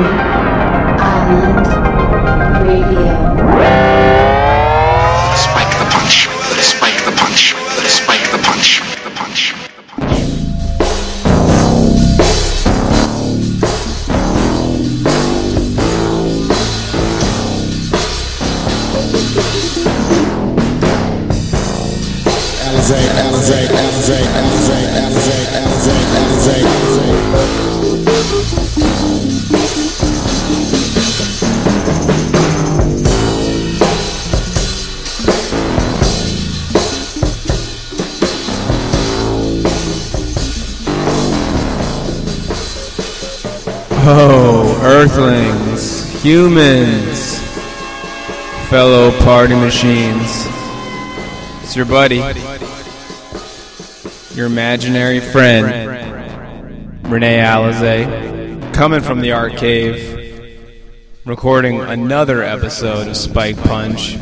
Island Radio. Humans, fellow party machines. It's your buddy, your imaginary friend, Renee Alizé, coming from the art cave, recording another episode of Spiked Punch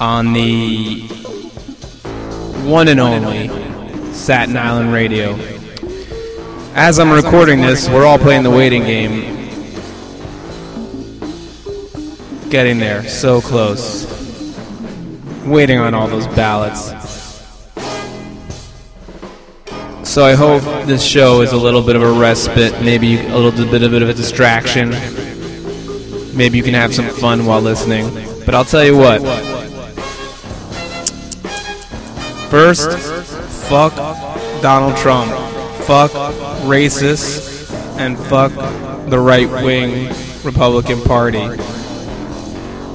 on the one and only Satin Island Radio. As I'm recording this, we're all playing the waiting game. Getting there, so close. Waiting on all those ballots. So I hope this show is a little bit of a respite, maybe a little bit of, bit of a distraction. Maybe you can have some fun while listening. But I'll tell you what. First, fuck Donald Trump. Fuck racists and fuck the right wing Republican Party.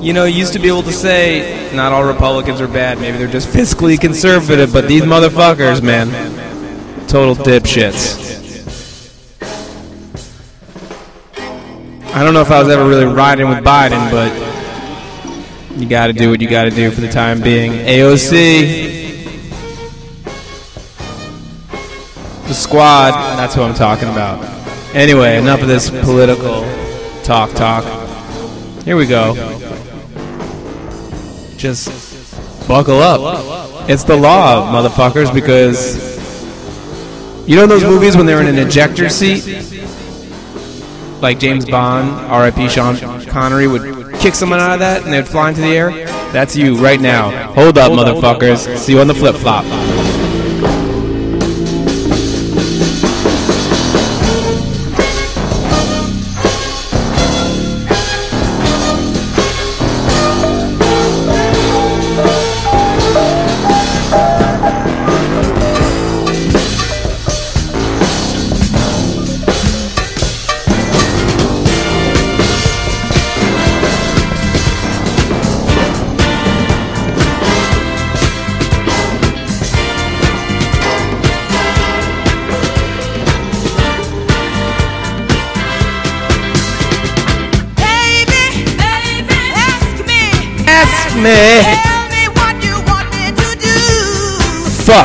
You know, used to be able to say not all Republicans are bad, maybe they're just fiscally conservative, but these motherfuckers, man, total dipshits. I don't know if I was ever really riding with Biden, but you gotta do what you gotta do for the time being. AOC. The squad, that's who I'm talking about. Anyway, enough of this political talk talk. Here we go. Just buckle up. It's the law, motherfuckers, because you know those movies when they're in an ejector seat? Like James Bond, RIP Sean Connery would kick someone out of that and they'd fly into the air? That's you right now. Hold up, motherfuckers. See you on the flip flop.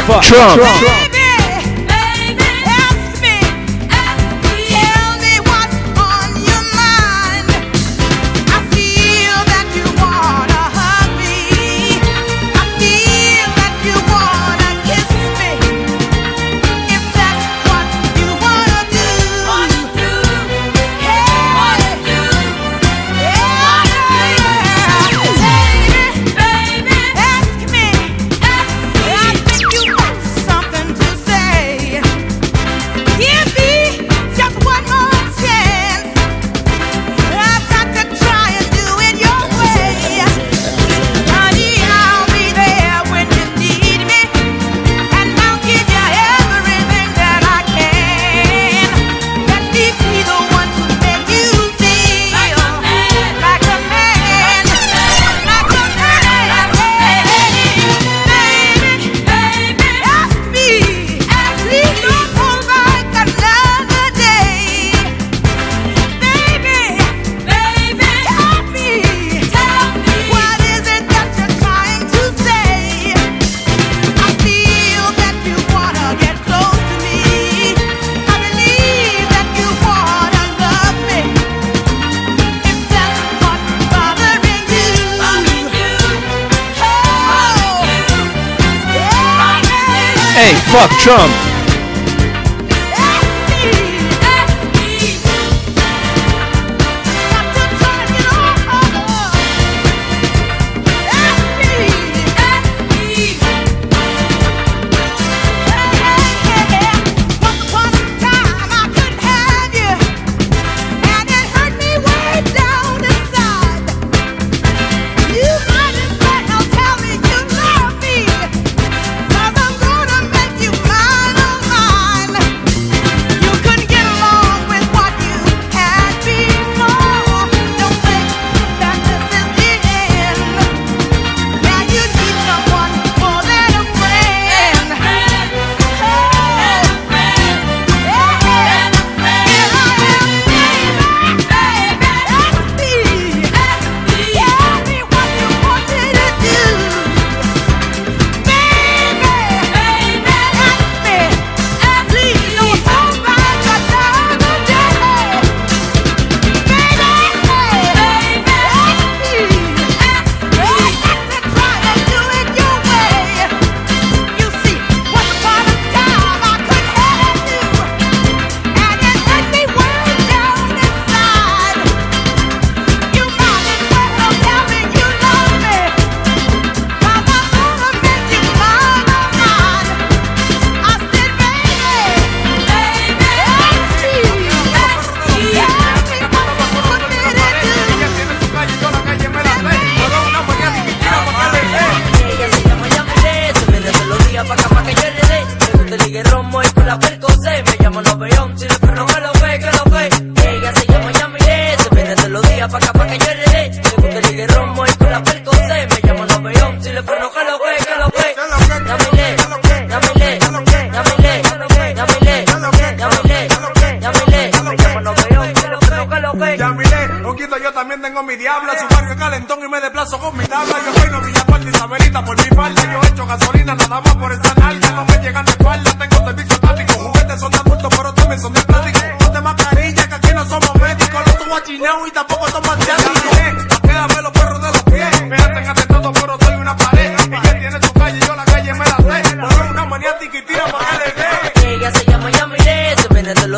Fuck Trump. Baby,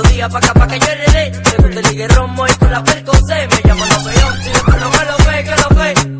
los días pa' acá pa' que yo heredé. Siempre te ligue romo y con la percocé. Me llaman los peón, si después no me lo ve, que lo ve.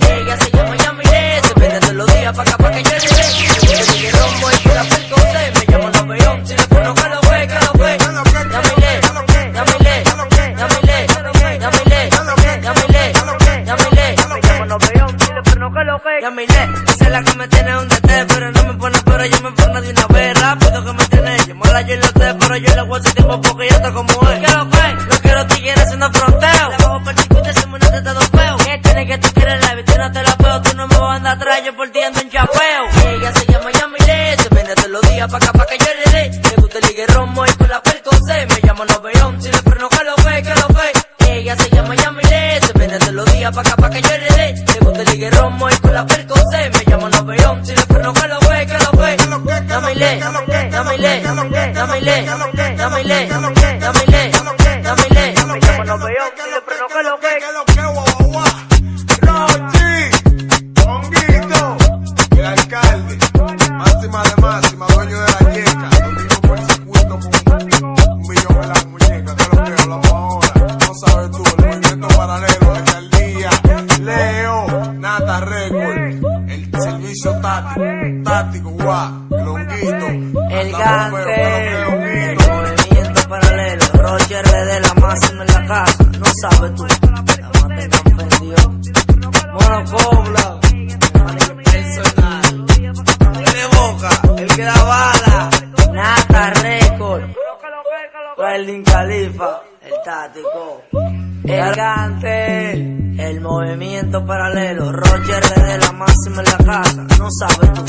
eres la máxima en la casa, no sabes tú.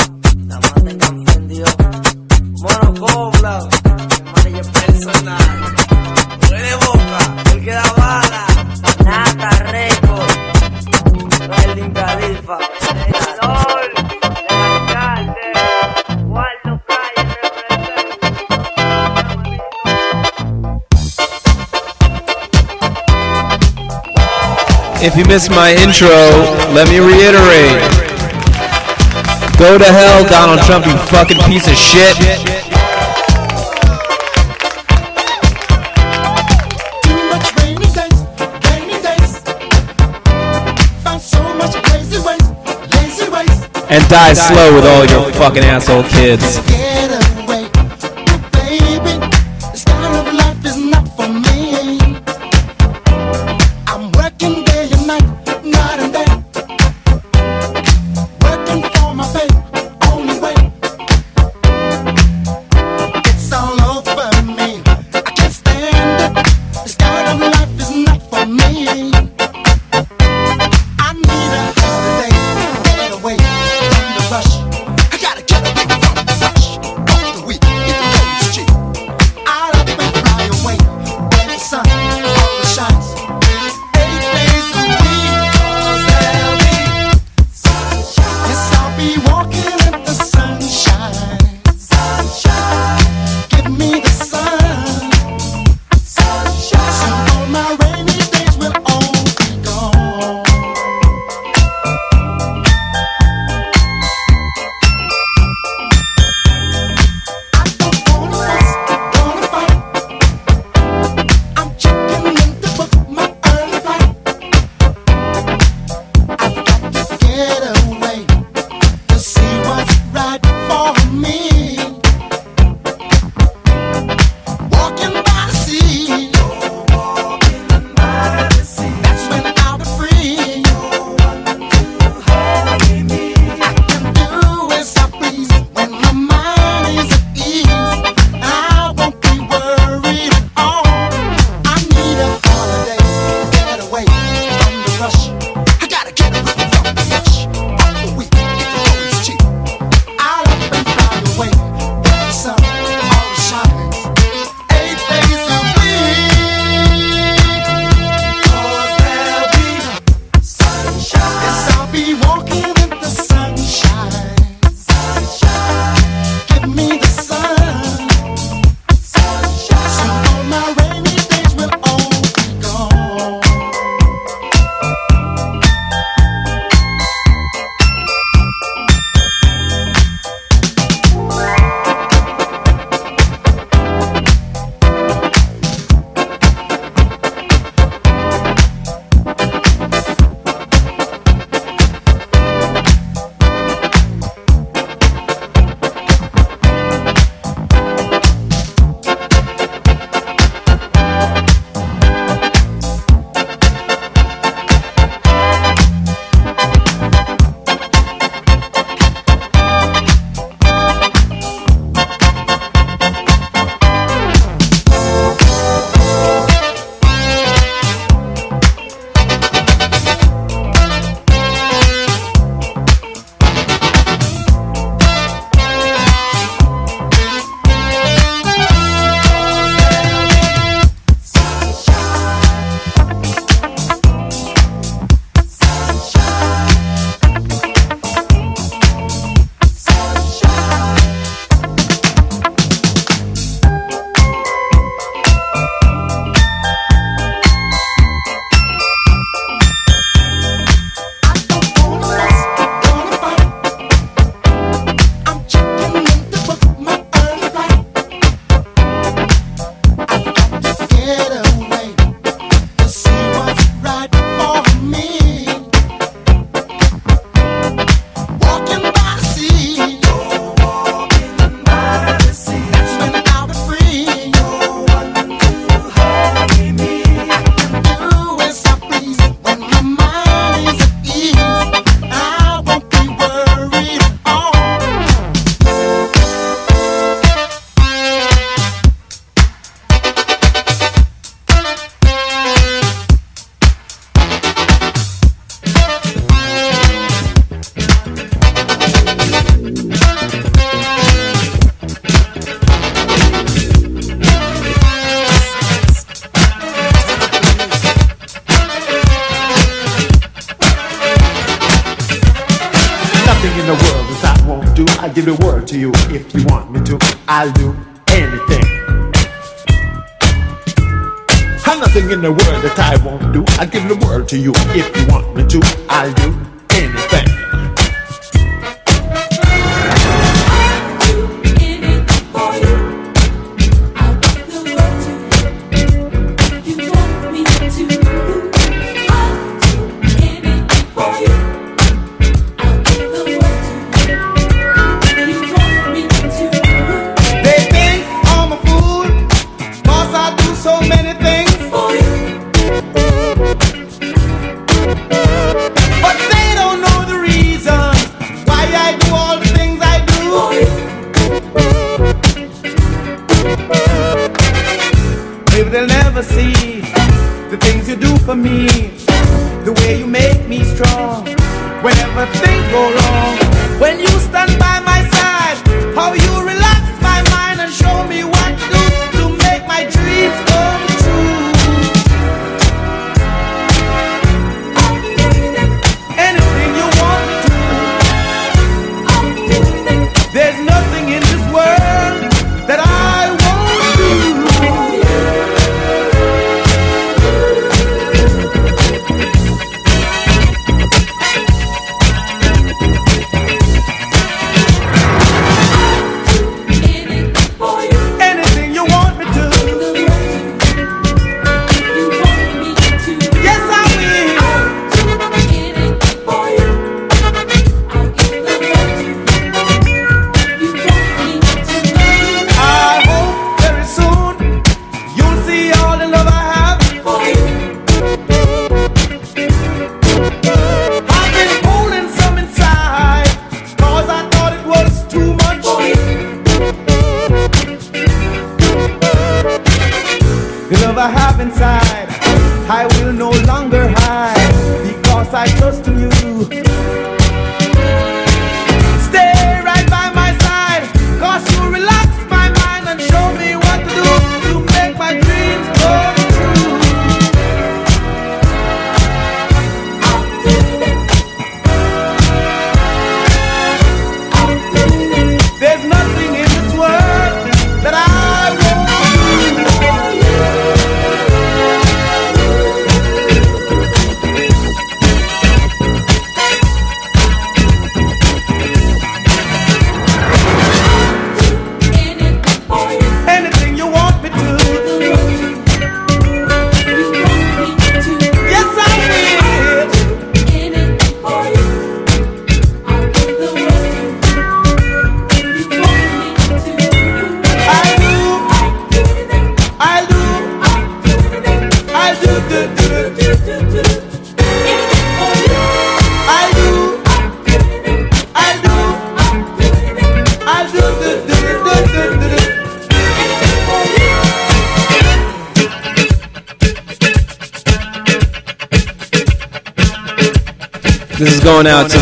La madre que ofendió. Monocobla, amarilla personal. Huele boca, el que da bala. Nata récord. El Califa. if you missed my intro, let me reiterate. Go to hell, Donald Trump, you fucking piece of shit. And die slow with all your fucking asshole kids.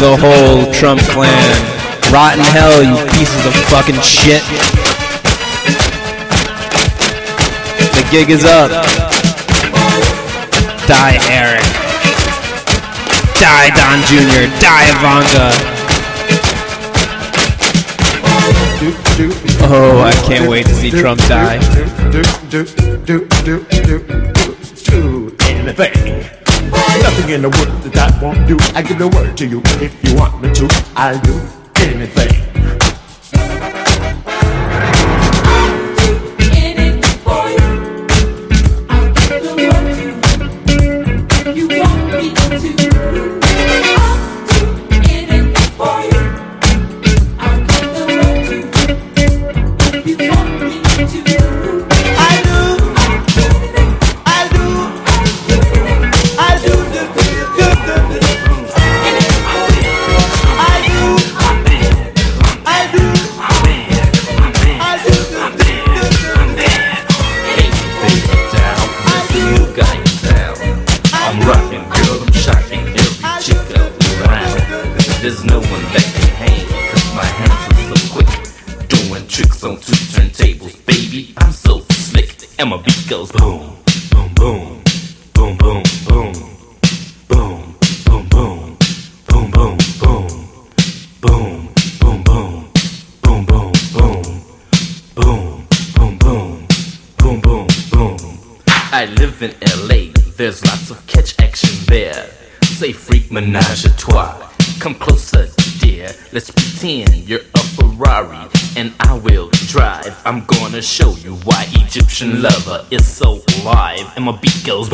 The whole Trump clan. Rotten hell, you pieces of fucking shit. The gig is up. Die Eric. Die Don Jr. Die Ivanka. Oh, I can't wait to see Trump die. Do, do, do, do, do, do, do. Nothing in the world that I won't do. I give the word to you if you want me to. I'll do anything. My beat goes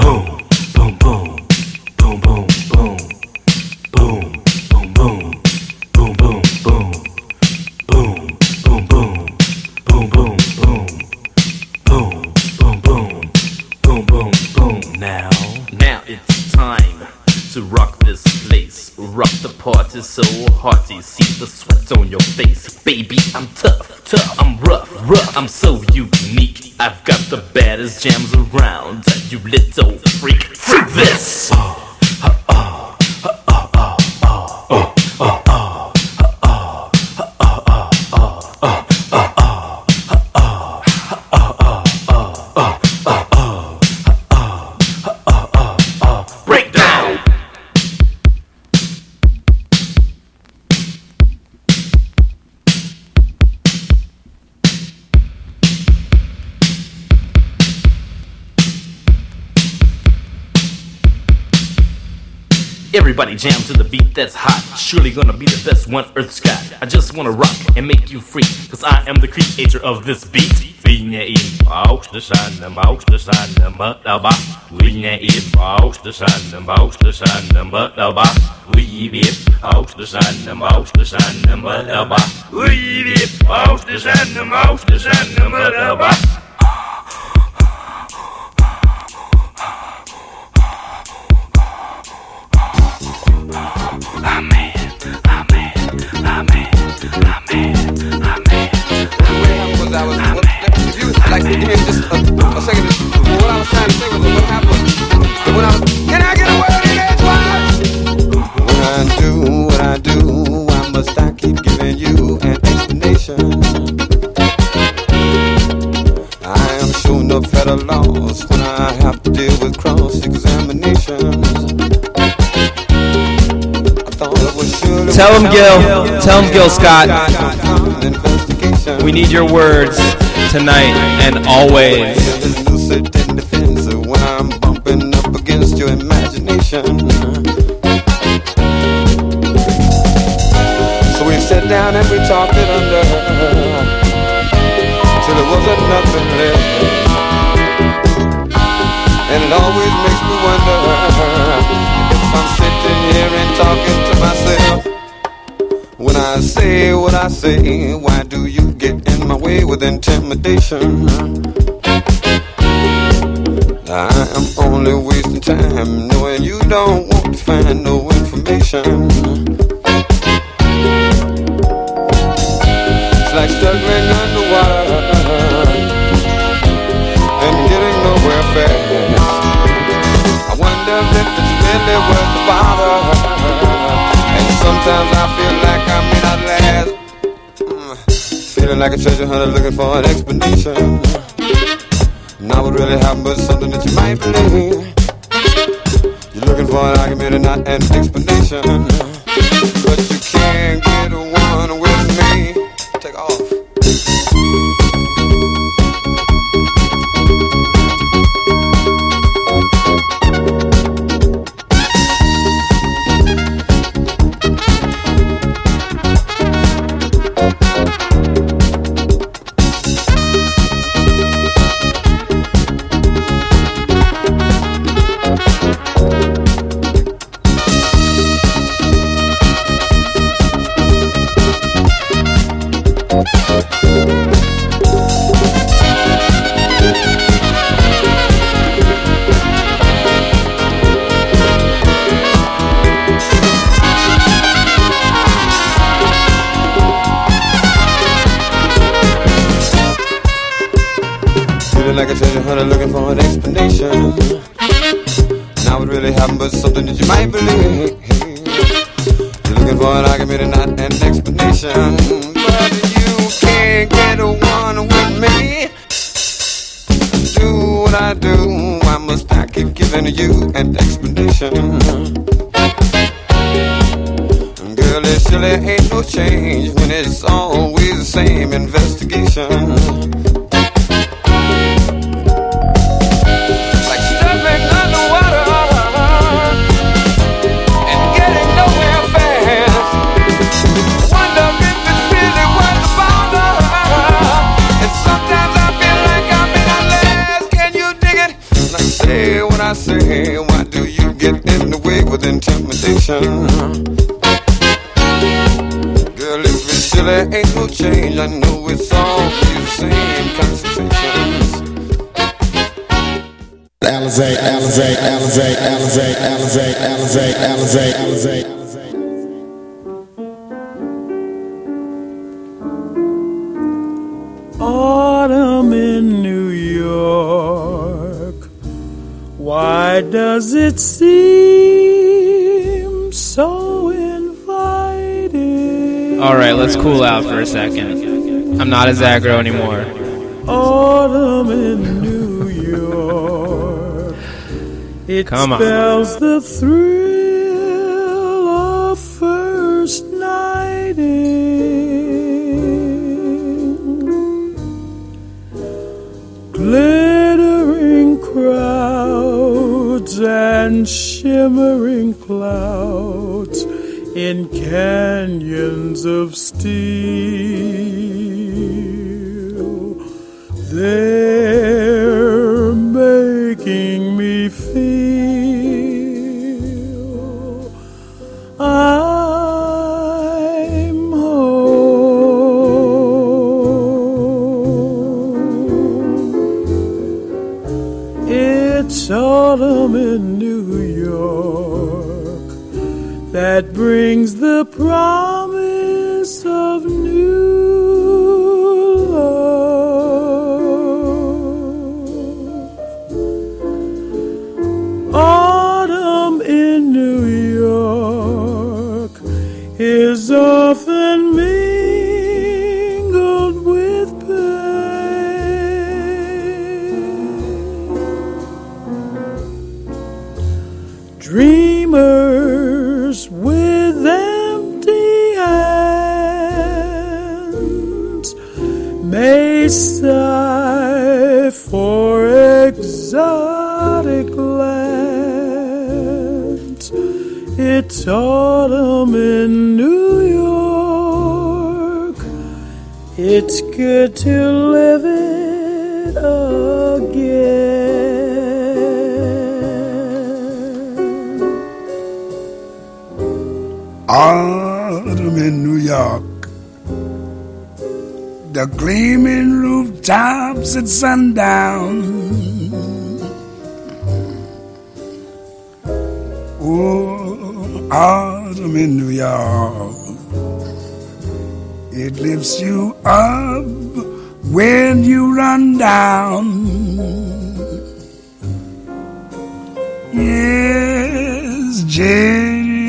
jam to the beat that's hot. Surely gonna be the best one Earth's got. I just wanna rock and make you free, cause I am the creator of this beat. Vinje in box, de sun en box, de sun en badaba. Vinje in box, de sun en box, de sun en badaba. Wie wip, box, de sun en box, de sun en badaba. Wie wip, box, de sun en box, de sun en badaba. You like just a, a second. What I was trying to say was what happened when I was. Can I get a word in edgewise? When I do what I do, why must I keep giving you an explanation? I am sure no federal laws when I have to deal with cross examinations. Tell him, Gil. Tell him, Gil Scott. We need your words tonight and always. lucid and defensive when I'm bumping up against your imagination. So we sat down and we talked it under till there wasn't nothing left. And it always makes me wonder if I'm sitting here and talking to myself. When I say what I say, why do you get in my way with intimidation? I am only wasting time knowing you don't want to find no information. It's like struggling underwater and getting nowhere fast. I wonder if it's really worth the bother. And sometimes I feel like I may not last. Feeling like a treasure hunter looking for an explanation. Now what really happened was something that you might believe. You're looking for an argument and not an explanation. But you can't get one Like a looking for an explanation. Now what really happened but something that you might believe. You're looking for an argument and not an explanation. But you can't get one with me. Do what I do, why must I keep giving you an explanation? Girl, it surely ain't no change when it's always the same investigation. Say, why do you get in the way with intimidation? Girl, if it's silly, ain't no change. I know it's all the same concentrations. Alizé, Alizé, Alizé, Alizé, Alizé, Alizé, Alizé, Alizé. Right, let's cool out for a second. I'm not as aggro anymore. Autumn in New York. It Come on. spells the thrill of first nighting. Glittering crowds and shimmering clouds in canyons of steel. They're making me feel at sundown. Oh, autumn in New York. It lifts you up when you run down. Yes, Jerry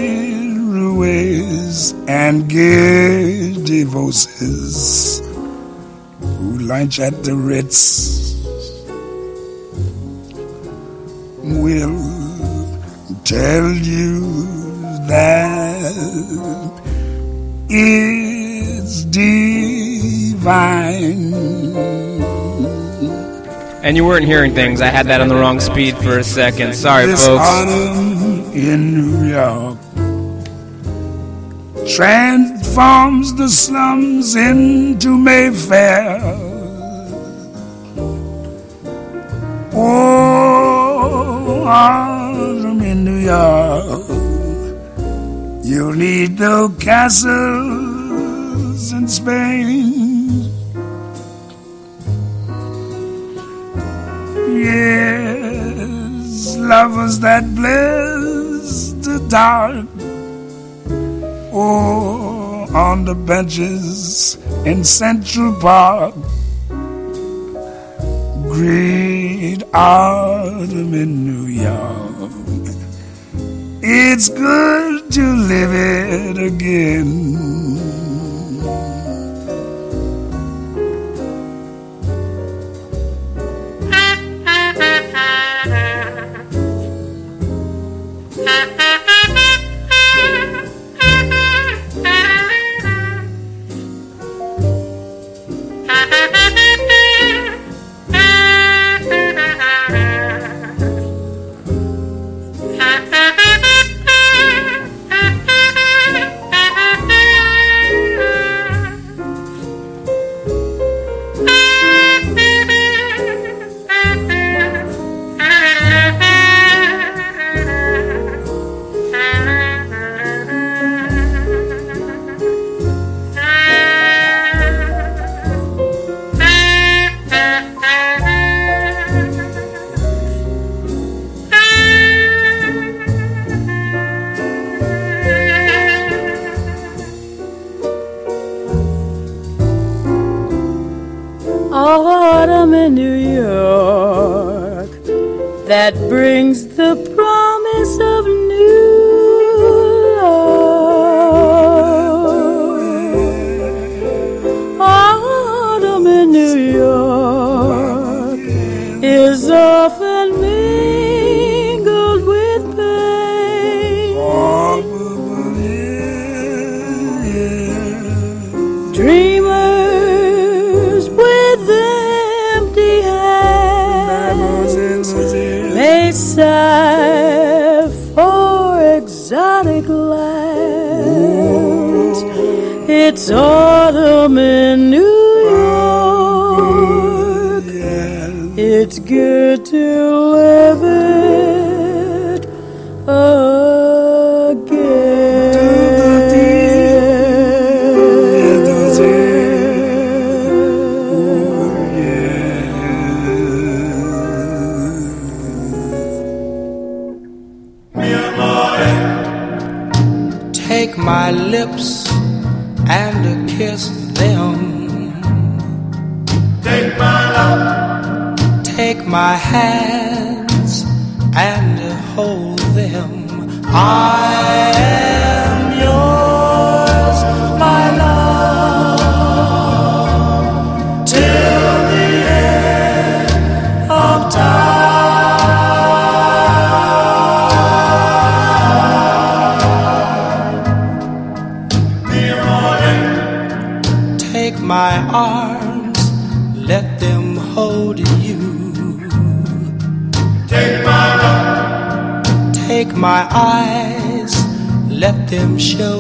and Gary Voices lunch at the Ritz will tell you that it's divine. And you weren't hearing things. I had that on the wrong speed for a second. Sorry, this folks. autumn in New York transforms the slums into Mayfair. Oh, autumn in New York, you'll need no castles in Spain. Yes, lovers that bless the dark. Oh, on the benches in Central Park. Great autumn in New York. It's good to live it again. Let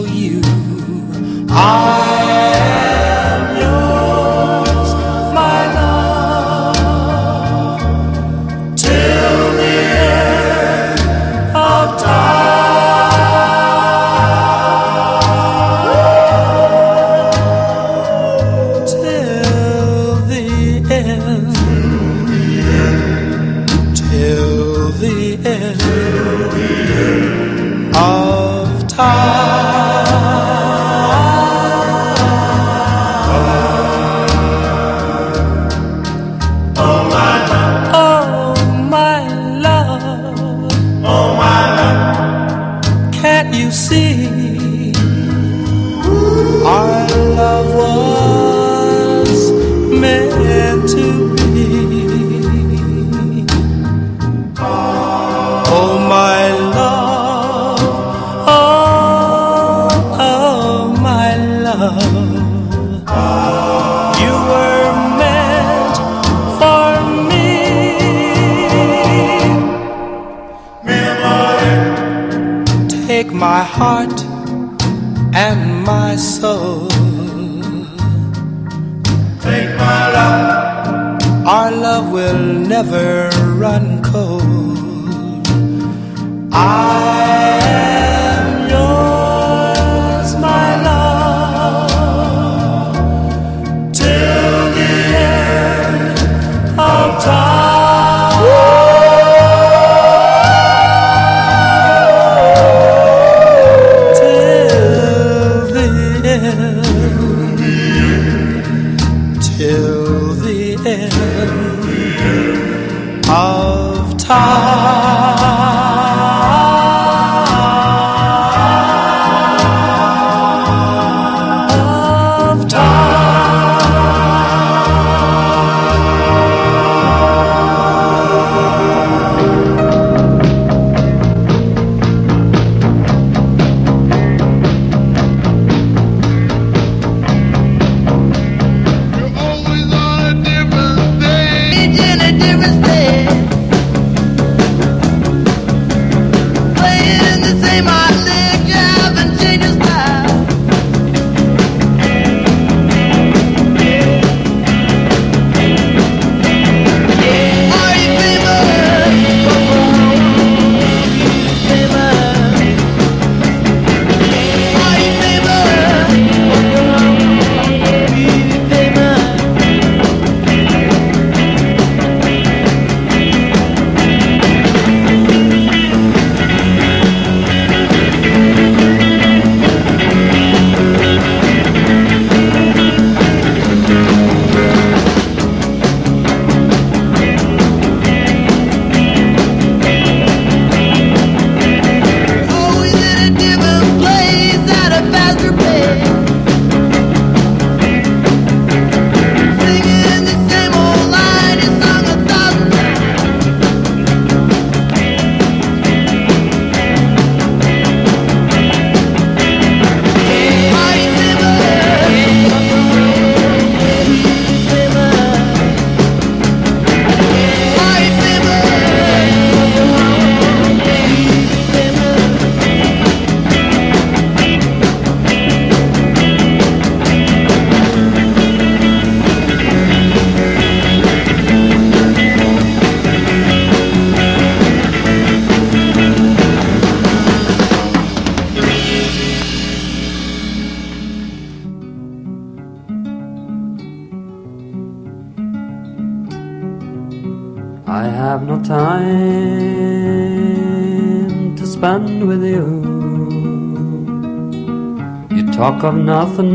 of nothing,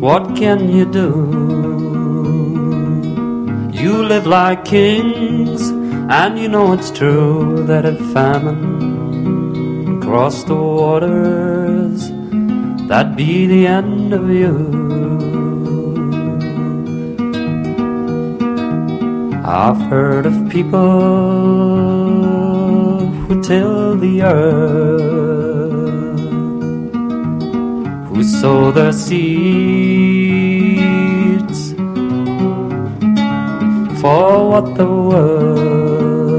what can you do? You live like kings, and you know it's true that if famine crossed the waters, that'd be the end of you. I've heard of people who till the earth, sow the seeds for what the world,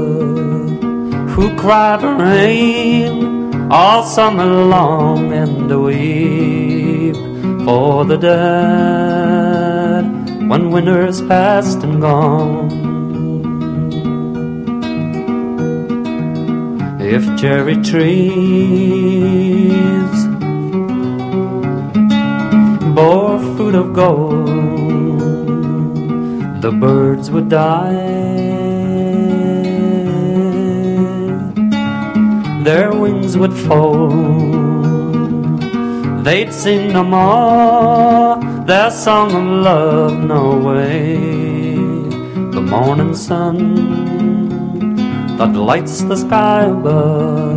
who cry for rain all summer long and weep for the dead when winter's past and gone. if cherry trees bore fruit of gold, the birds would die. Their wings would fold. They'd sing no more their song of love, no way. The morning sun that lights the sky above.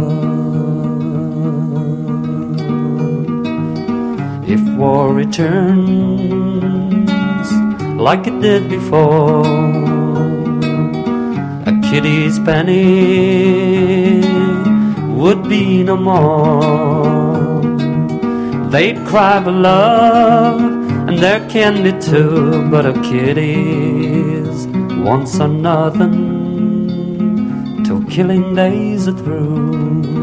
If war returns like it did before, a kitty's penny would be no more. They'd cry for love, and there can be two, but a kitty's wants are nothing till killing days are through.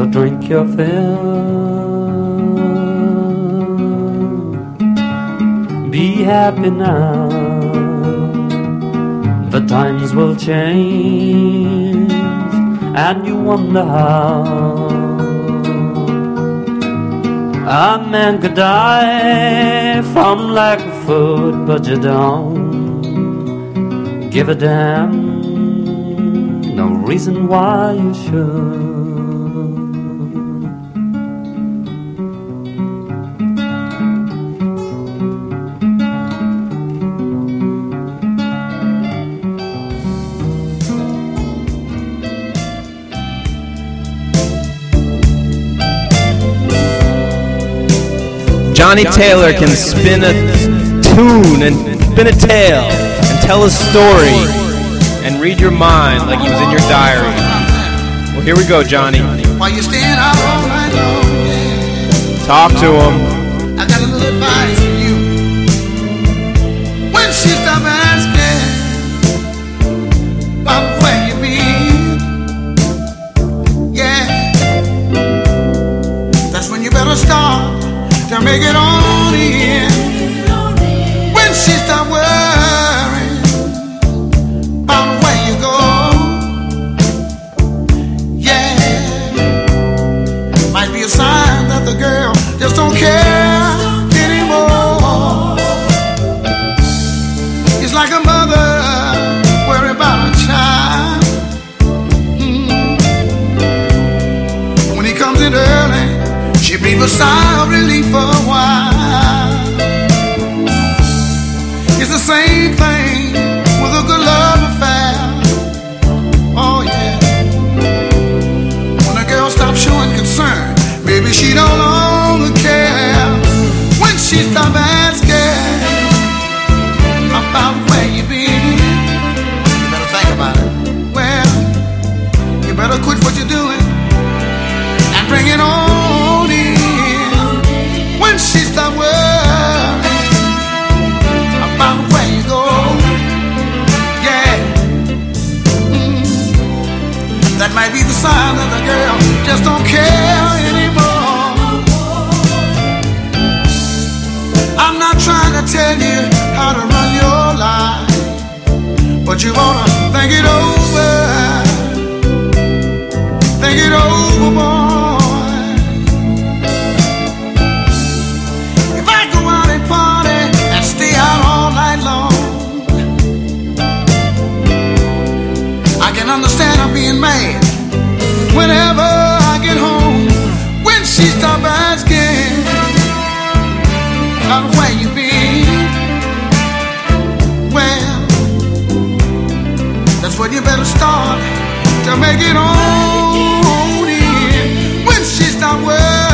So drink your fill, be happy now. The times will change, and you wonder how. A man could die from lack of food, but you don't give a damn. No reason why you should. Johnny Taylor can spin a tune and spin a tale and tell a story and read your mind like he was in your diary. Well, here we go, Johnny. While you're out all night Talk to him. Make it on But you wanna think it over. Think it over, boy. If I go out and party and stay out all night long, I can understand I'm being mad. better start to make it on in. When she's stopped working.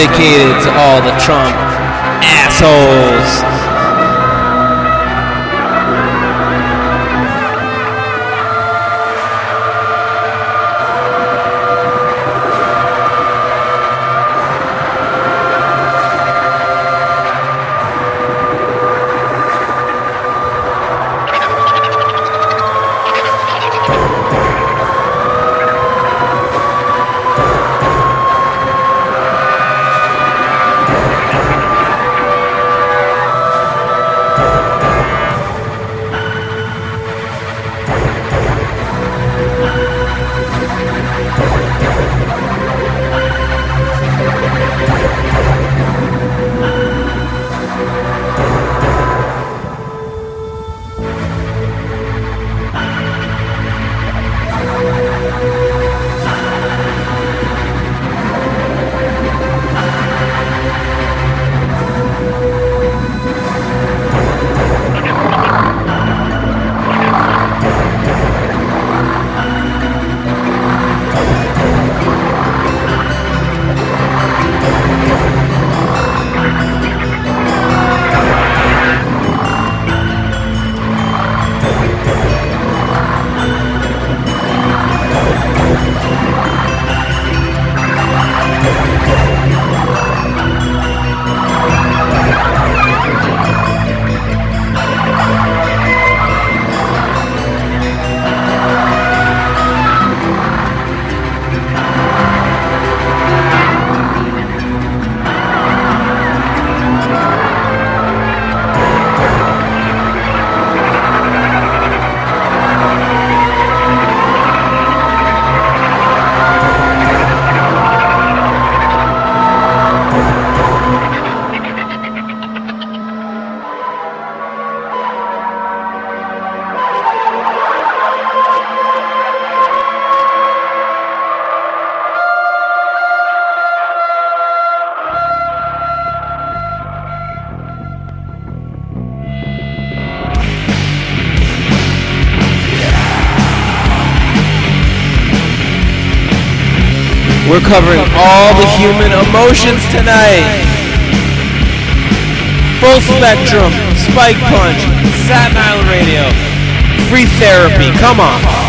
dedicated to all the Trump assholes. We're covering all the human emotions tonight. Full spectrum, Spiked Punch, Satin Island radio, free therapy. Come on.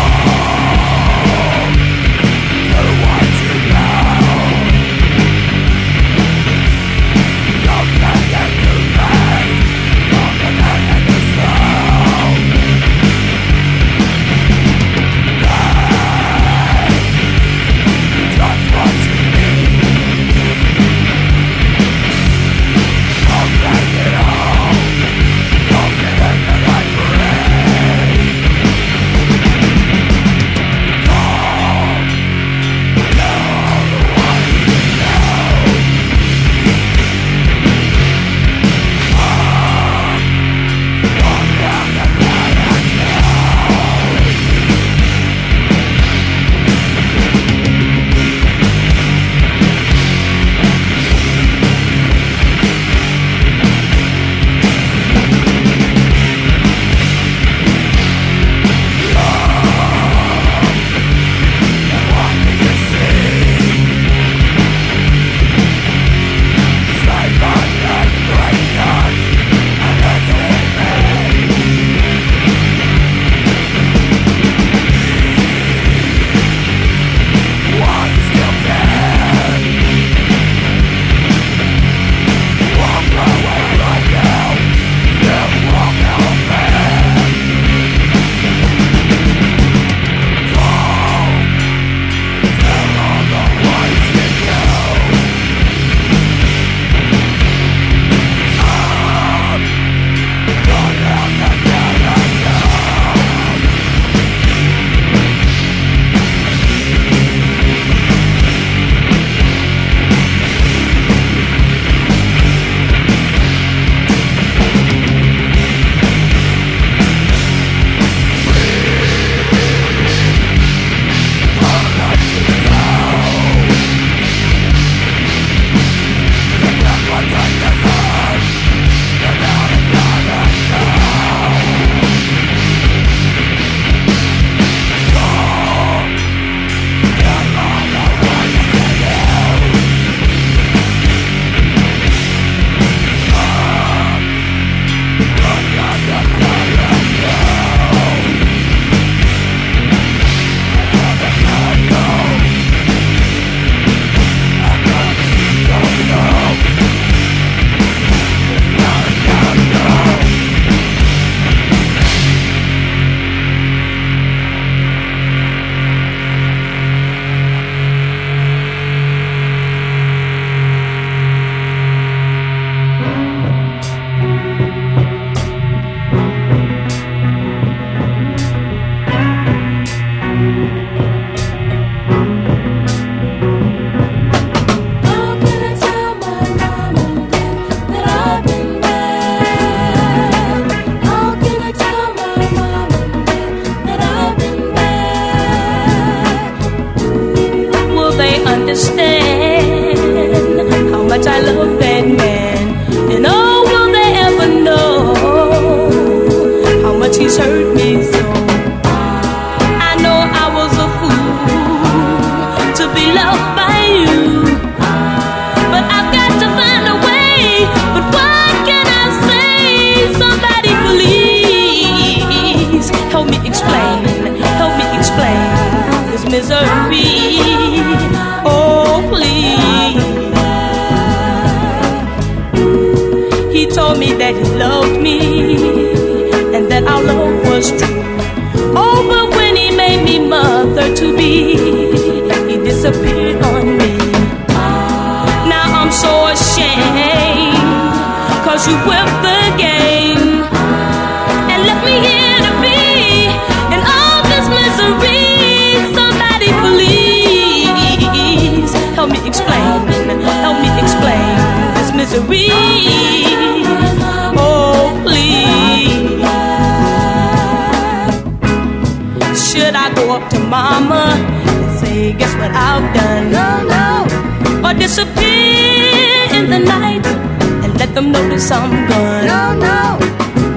Them notice I'm gone? No, no.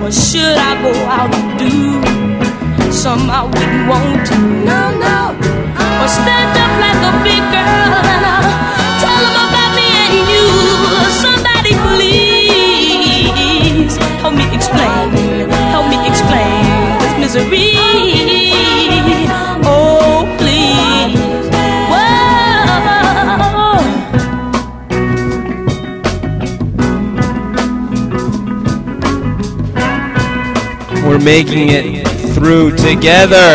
Or should I go out and do Some I wouldn't want to? No, no. Or stand up like a big girl and I'll tell them about me and you. Somebody please help me explain, making it through together.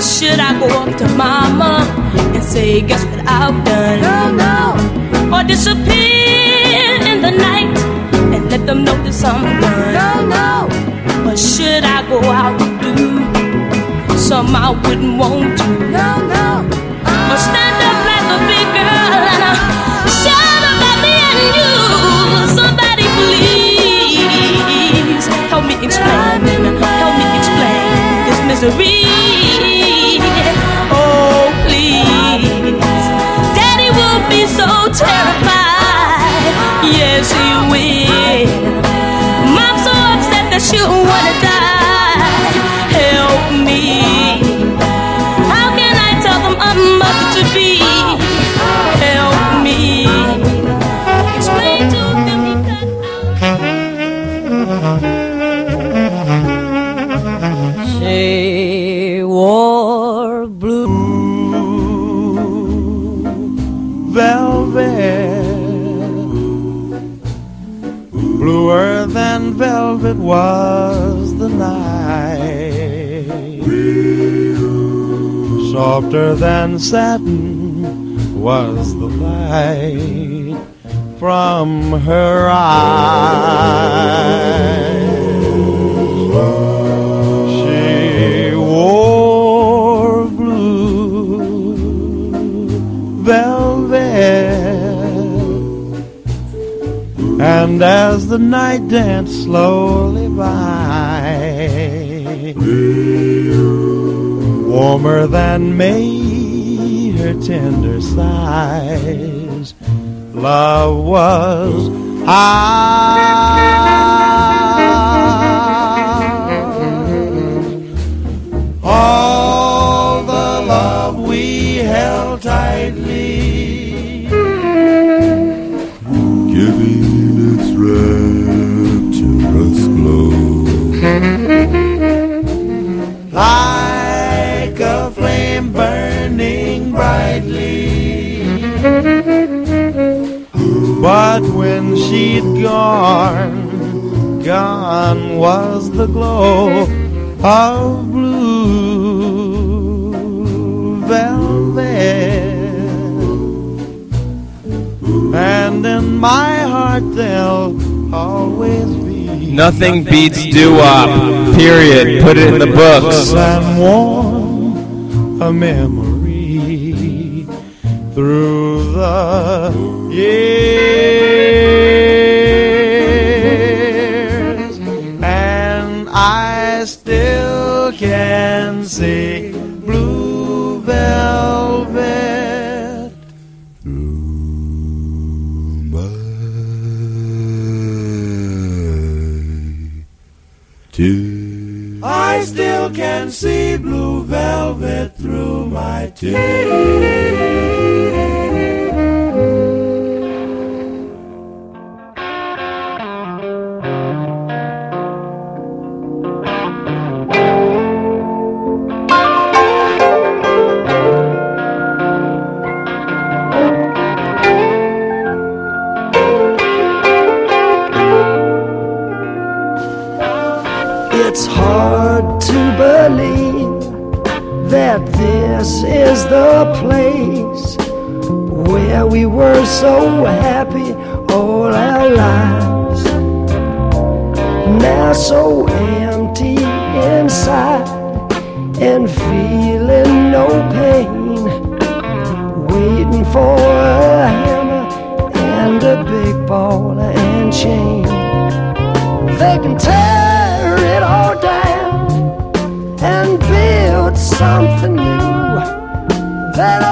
Should I go up to mama and say, guess what I've done? No, no. Or disappear in the night and let them know that I'm gone? No, no. Or should I go out and do something I wouldn't want to? No, no. Or stand explain, help me explain this misery. Oh, please. Daddy will be so terrified. Yes, he will. Mom's so upset that she'll wanna die. Than satin was the light from her eyes. She wore blue velvet. And as the night danced slowly by, warmer than May, her tender sighs, love was high. But when she'd gone, gone was the glow of blue velvet. And in my heart there'll always be Nothing beats doo wop. Period. Put it in the books. and warm a memory through the years, and I still can see blue velvet through my tears. I still can see blue velvet through my tears. The place where we were so happy all our lives. Now so empty inside and feeling no pain, waiting for a hammer and a big ball and chain. They can tear it all down and build something new that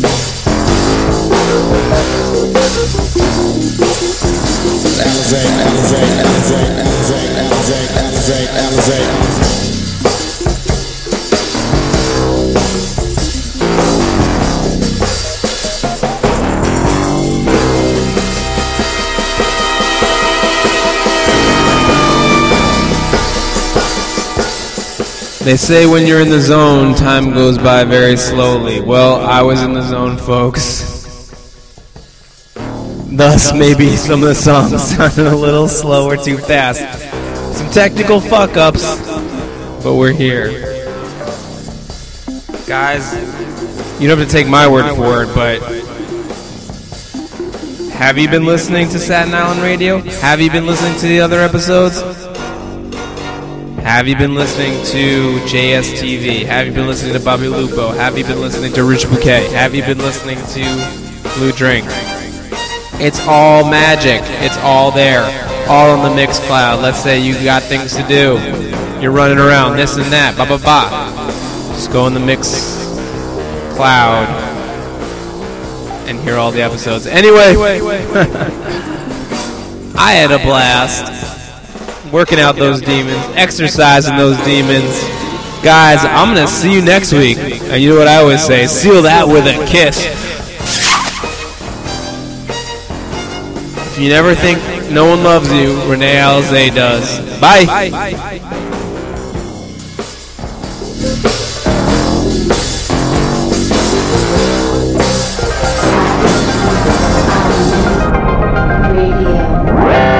They say when you're in the zone, time goes by very slowly. Well, I was in the zone, folks. Thus, maybe some of the songs sounded a little slow or too fast. Some technical fuck ups, but we're here. Guys, you don't have to take my word for it, but have you been listening to Satin Island Radio? Have you been listening to the other episodes? Have you been listening to JSTV? Have you been listening to Bobby Lupo? Have you been listening to Rich Bouquet? Have you been listening to Blue Drink? It's all magic. It's all there. All on the Mixcloud. Let's say you got things to do. You're running around, this and that, ba ba ba. Just go in the mix cloud and hear all the episodes. Anyway, I had a blast working out those demons, exercising those demons. Guys, I'm going to see you next week. And you know what I always say seal that with a kiss. If you never think no one loves you, Renee Alzay does. Bye.